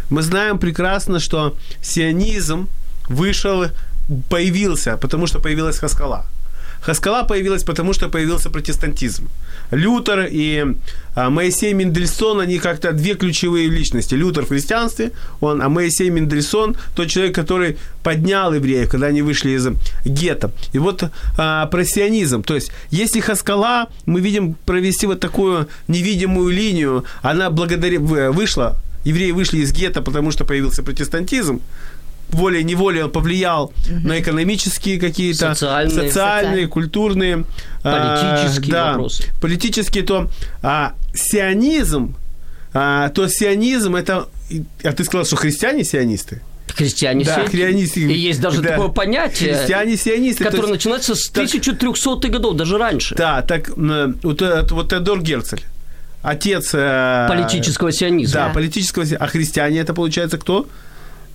Мы знаем прекрасно, что сионизм вышел, появился, потому что появилась Хаскала. Хаскала появилась, потому что появился протестантизм. Лютер и а, Моисей Мендельсон, они как-то две ключевые личности. Лютер в христианстве, он, а Моисей Мендельсон, тот человек, который поднял евреев, когда они вышли из гетто. И вот а, про. То есть, если Хаскала, мы видим провести вот такую невидимую линию, она благодаря вышла, евреи вышли из гетто, потому что появился протестантизм, волей-неволей он повлиял на экономические какие-то, Социальные. социальные культурные, а, Политические да, вопросы. политические, то а, сионизм, а, то сионизм это, а ты сказал, что христиане сионисты? Христиане Да, христианисты. И есть даже Да. такое понятие, Христиане-сионисты. то которое есть- начинается с так- 1300-х годов, даже раньше. Да, так вот, вот Теодор Герцель, отец... э, Политического сионизма. Да, Да. политического, си- а христиане это получается кто?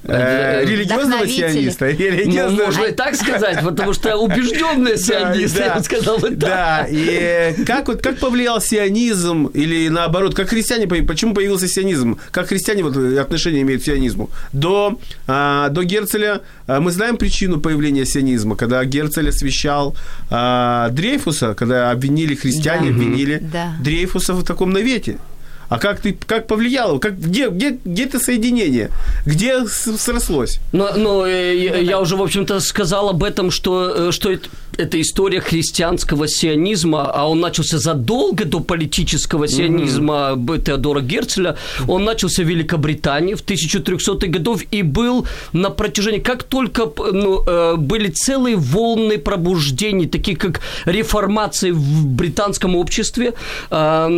Э, Э, религиозного сиониста? Ну, Религиозного- можно и так сказать, потому что убежденные сионисты, я бы сказал бы так. Да, и как, вот, как повлиял сионизм, или наоборот, как христиане, по- почему появился сионизм, как христиане вот, отношение имеют к сионизму? До, а, до Герцеля а, мы знаем причину появления сионизма, когда Герцель освещал а, Дрейфуса, когда обвинили христиане, Да. обвинили Да. Дрейфуса в таком навете. А как ты, как повлияло? Как, где, где, где это соединение? Где срослось? Но, но э, я, я уже, в общем-то, сказал об этом, что, э, что это, это история христианского сионизма, а он начался задолго до политического сионизма Б- Теодора Герцеля. Он начался в Великобритании в 1300-х годов и был на протяжении, как только ну, э, были целые волны пробуждений, такие как реформации в британском обществе, а,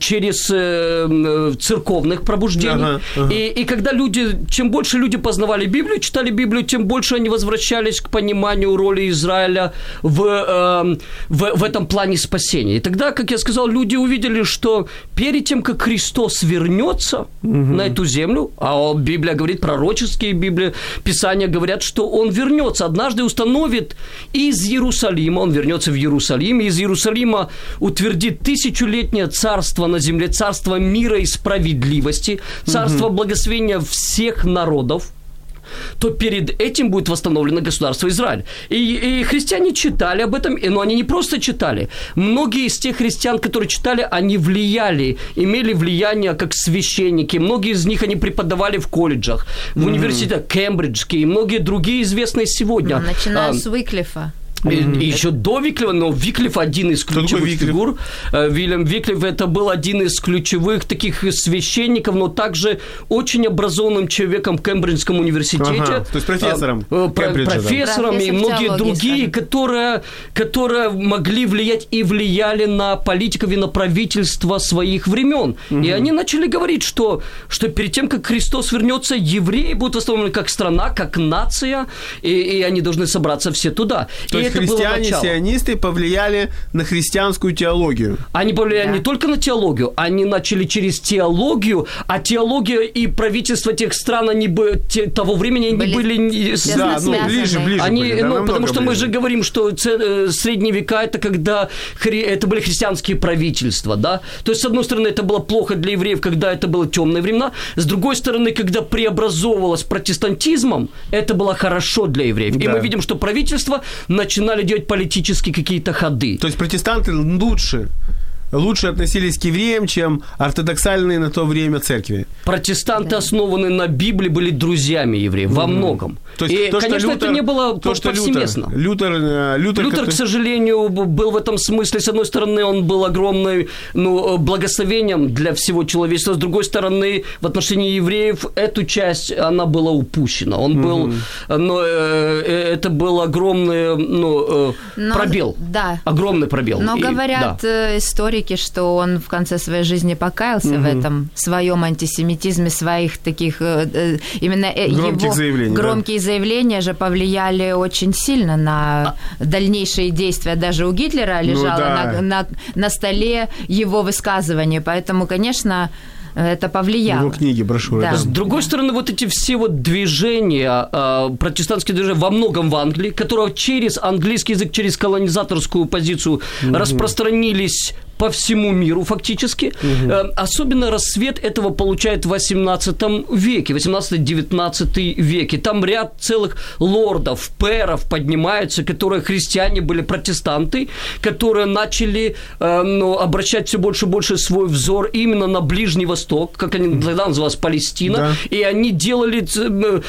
через э, церковных пробуждений. Ага, ага. И, и когда люди, чем больше люди познавали Библию, читали Библию, тем больше они возвращались к пониманию роли Израиля в, э, в, в этом плане спасения. И тогда, как я сказал, люди увидели, что перед тем, как Христос вернется угу. на эту землю, а Библия говорит, пророческие Библии, Писания говорят, что Он вернется, однажды установит из Иерусалима, Он вернется в Иерусалим, из Иерусалима утвердит тысячелетнее царство на земле, царство мира и справедливости, царство угу. благословения всех народов, то перед этим будет восстановлено государство Израиль. И, и христиане читали об этом, но они не просто читали. Многие из тех христиан, которые читали, они влияли, имели влияние как священники. Многие из них они преподавали в колледжах, в mm-hmm. университетах Кембриджские и многие другие известные сегодня. Начиная а, с Уиклифа. Mm-hmm. Еще до Виклифа, но Виклиф один из ключевых фигур. Э, Вильям Виклиф это был один из ключевых таких священников, но также очень образованным человеком в Кембриджском университете. Ага, то есть профессором. Э, профессором да. и многие другие, которые, которые могли влиять и влияли на политиков и на правительство своих времен. Mm-hmm. И они начали говорить, что, что перед тем, как Христос вернется, евреи будут восстановлены как страна, как нация, и, и они должны собраться все туда. То и христиане-сионисты повлияли на христианскую теологию. Они повлияли да. не только на теологию, они начали через теологию, а теология и правительство тех стран, они бы те, того времени они были, были да, ну, ближе, ближе. Они, были, да, ну, потому что ближе. мы же говорим, что э, средние века это когда хри, это были христианские правительства, да. То есть с одной стороны это было плохо для евреев, когда это было темные времена, с другой стороны, когда преобразовывалось протестантизмом, это было хорошо для евреев. Да. И мы видим, что правительство начинает начинали делать политические какие-то ходы. То есть протестанты лучше лучше относились к евреям, чем ортодоксальные на то время церкви. Протестанты, да. основанные на Библии, были друзьями евреев во многом. То есть, и, то, конечно, Лютер, это не было то, что повсеместно. Лютер, Лютер, Лютер, Лютер который... к сожалению, был в этом смысле, с одной стороны, он был огромным ну, благословением для всего человечества, с другой стороны, в отношении евреев эту часть, она была упущена. Он был, но э, э, это был огромный ну, э, но, пробел. Да. Огромный пробел. Но и, говорят да. истории историки, что он в конце своей жизни покаялся угу. в этом своем антисемитизме, своих таких э, э, именно э, громких его заявлений, громкие да? заявления же повлияли очень сильно на а... дальнейшие действия. Даже у Гитлера ну лежало ну, да. на, на, на столе его высказывание, поэтому, конечно, это повлияло. Его книги, брошюры. Да. С другой стороны, вот эти все вот движения, э, протестантские движения во многом в Англии, которые через английский язык, через колонизаторскую позицию угу. распространились по всему миру фактически. Угу. Особенно рассвет этого получает в 18 веке, 18-19 веке. Там ряд целых лордов, пэров поднимаются, которые христиане были протестанты, которые начали э, ну, обращать все больше и больше свой взор именно на Ближний Восток, как они тогда называлась Палестина, да. и они делали, э,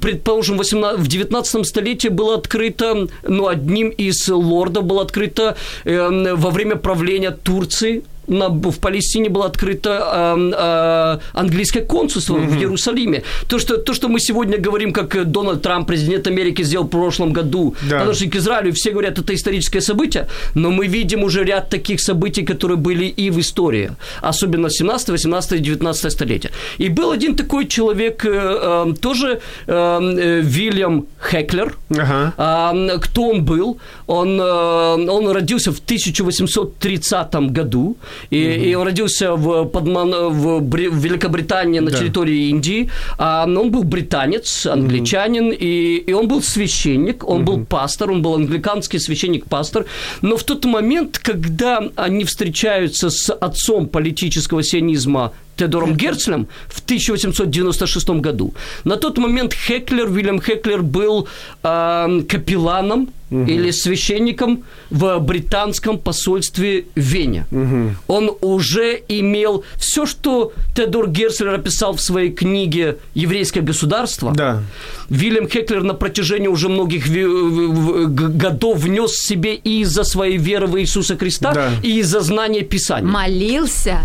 предположим, в 19 столетии было открыто, ну, одним из лордов было открыто во время правления Турции на, в Палестине было открыто э, э, английское консульство mm-hmm. в Иерусалиме. То что, то, что мы сегодня говорим, как Дональд Трамп, президент Америки, сделал в прошлом году, да. потому что к Израилю все говорят, это историческое событие, но мы видим уже ряд таких событий, которые были и в истории, особенно 17, 18, 19 столетия. И был один такой человек, э, э, тоже э, э, Вильям Хеклер. Ага. Э, кто он был? Он, э, он родился в 1830 году. И, угу. и он родился в, Подман, в, Бри, в Великобритании на да. территории Индии. А, он был британец, англичанин, угу. и, и он был священник, он угу. был пастор, он был англиканский священник-пастор. Но в тот момент, когда они встречаются с отцом политического сионизма Теодором Герцлем в 1896 году. На тот момент Хеклер, Вильям Хеклер был э, капелланом угу. или священником в британском посольстве в Вене. Угу. Он уже имел все, что Теодор Герцлер описал в своей книге «Еврейское государство». Да. Вильям Хеклер на протяжении уже многих годов внес себе и из-за своей веры в Иисуса Христа, да. и из-за знания Писания. Молился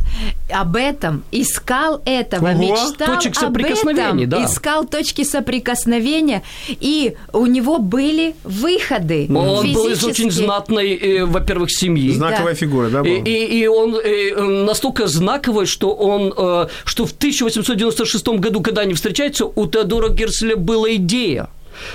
об этом, искал этого, Ого. мечтал Точек соприкосновения, об этом, да. искал точки соприкосновения, и у него были выходы. Он был из очень знатной, э, во-первых, семьи. Знаковая Да. фигура, да, И, была? и, и он э, настолько знаковый, что он, э, что в 1896 году, когда они встречаются, у Теодора Герцеля была идея.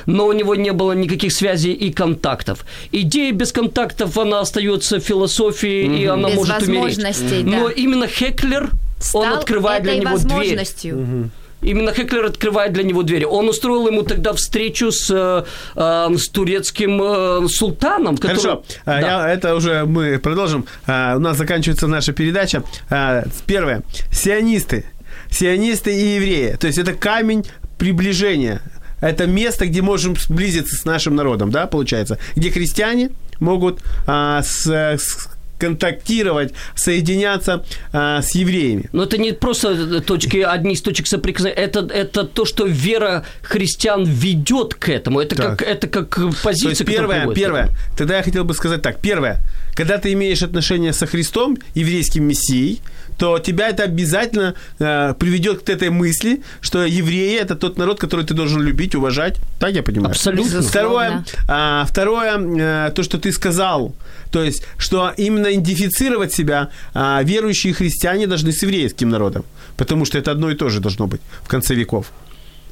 Но у него не было никаких связей и контактов. Идея без контактов, она остается философией, и она Без может умереть. возможностей, да. Но именно Хеклер, Стал он открывает для этой него дверь. возможностью. Именно Хеклер открывает для него двери. Он устроил ему тогда встречу с, э, э, с турецким э, султаном. который- Хорошо, а, Да. я, это уже мы продолжим. А, У нас заканчивается наша передача. А, Первое. Сионисты. Сионисты и евреи. То есть это камень приближения. Это место, где можем сблизиться с нашим народом, да, получается? Где христиане могут а, с- с- контактировать, соединяться а, с евреями. Но это не просто точки, одни из точек соприкосновения. Это, это то, что вера христиан ведет к этому. Это, Так. как, это как позиция, То есть первое, первое, тогда я хотел бы сказать так. Первое, когда ты имеешь отношение со Христом, еврейским мессией, то тебя это обязательно э, приведет к этой мысли, что евреи это тот народ, который ты должен любить, уважать. Так я понимаю? Абсолютно. Второе, а, второе э, то, что ты сказал, то есть, что именно идентифицировать себя а, верующие христиане должны с еврейским народом, потому что это одно и то же должно быть в конце веков.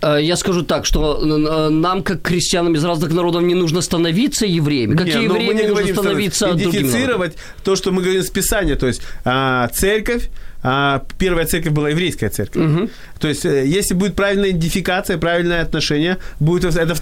Э, Я скажу так, что э, нам, как крестьянам из разных народов, не нужно становиться евреями. Как Не, ну, евреям мы не нужно становиться идентифицировать то, что мы говорим с Писания, то есть а, церковь, а, первая церковь была еврейская церковь. То есть, э, если будет правильная идентификация, правильное отношение, будет, это,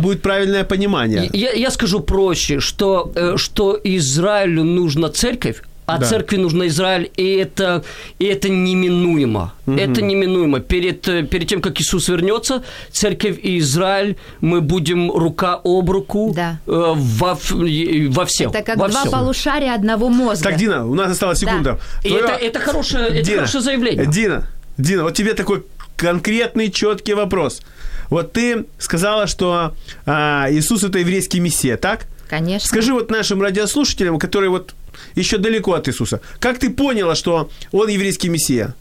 будет правильное понимание. Я, я скажу проще, что, э, что Израилю нужна церковь, а Да. церкви нужна Израиль, и это, и это неминуемо. Это неминуемо. Перед, э, перед тем, как Иисус вернется, церковь и Израиль, мы будем рука об руку Да. э, во, и- во всем. Это как во два всем. полушария одного мозга. Так, Дина, у нас осталась секунда. И Твоё- это, это, хорошее, это Дина, хорошее заявление. Дина, Дина, вот тебе такой конкретный, четкий вопрос. Вот ты сказала, что а, Иисус это еврейский мессия, так? Конечно. Скажи вот нашим радиослушателям, которые вот еще далеко от Иисуса, как ты поняла, что он еврейский мессия?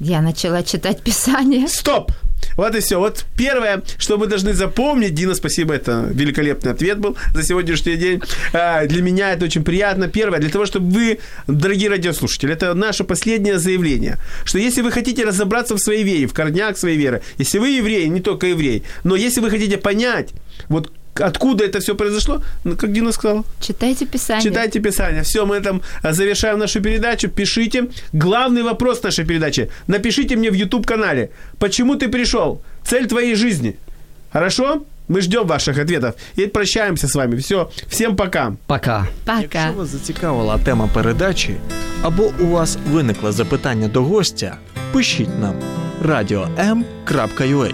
Я начала читать Писание. Стоп! Вот и все. Вот первое, что мы должны запомнить, Дина, спасибо, это великолепный ответ был за сегодняшний день. А, Для меня это очень приятно. Первое, для того, чтобы вы, дорогие радиослушатели, это наше последнее заявление, что если вы хотите разобраться в своей вере, в корнях своей веры, если вы еврей, не только еврей, но если вы хотите понять, вот откуда это все произошло, ну, как Дина сказала, Читайте Писание. Читайте Писание. Все, мы там а, завершаем нашу передачу. Пишите. Главный вопрос нашей передачи. Напишите мне в YouTube-канале. Почему ты пришел? Цель твоей жизни. Хорошо? Мы ждем ваших ответов. И прощаемся с вами. Все. Всем пока. Пока. Пока. Якщо вас зацікавила тема передачі або у вас виникло запитання до гостя, пишіть нам radio.m.ua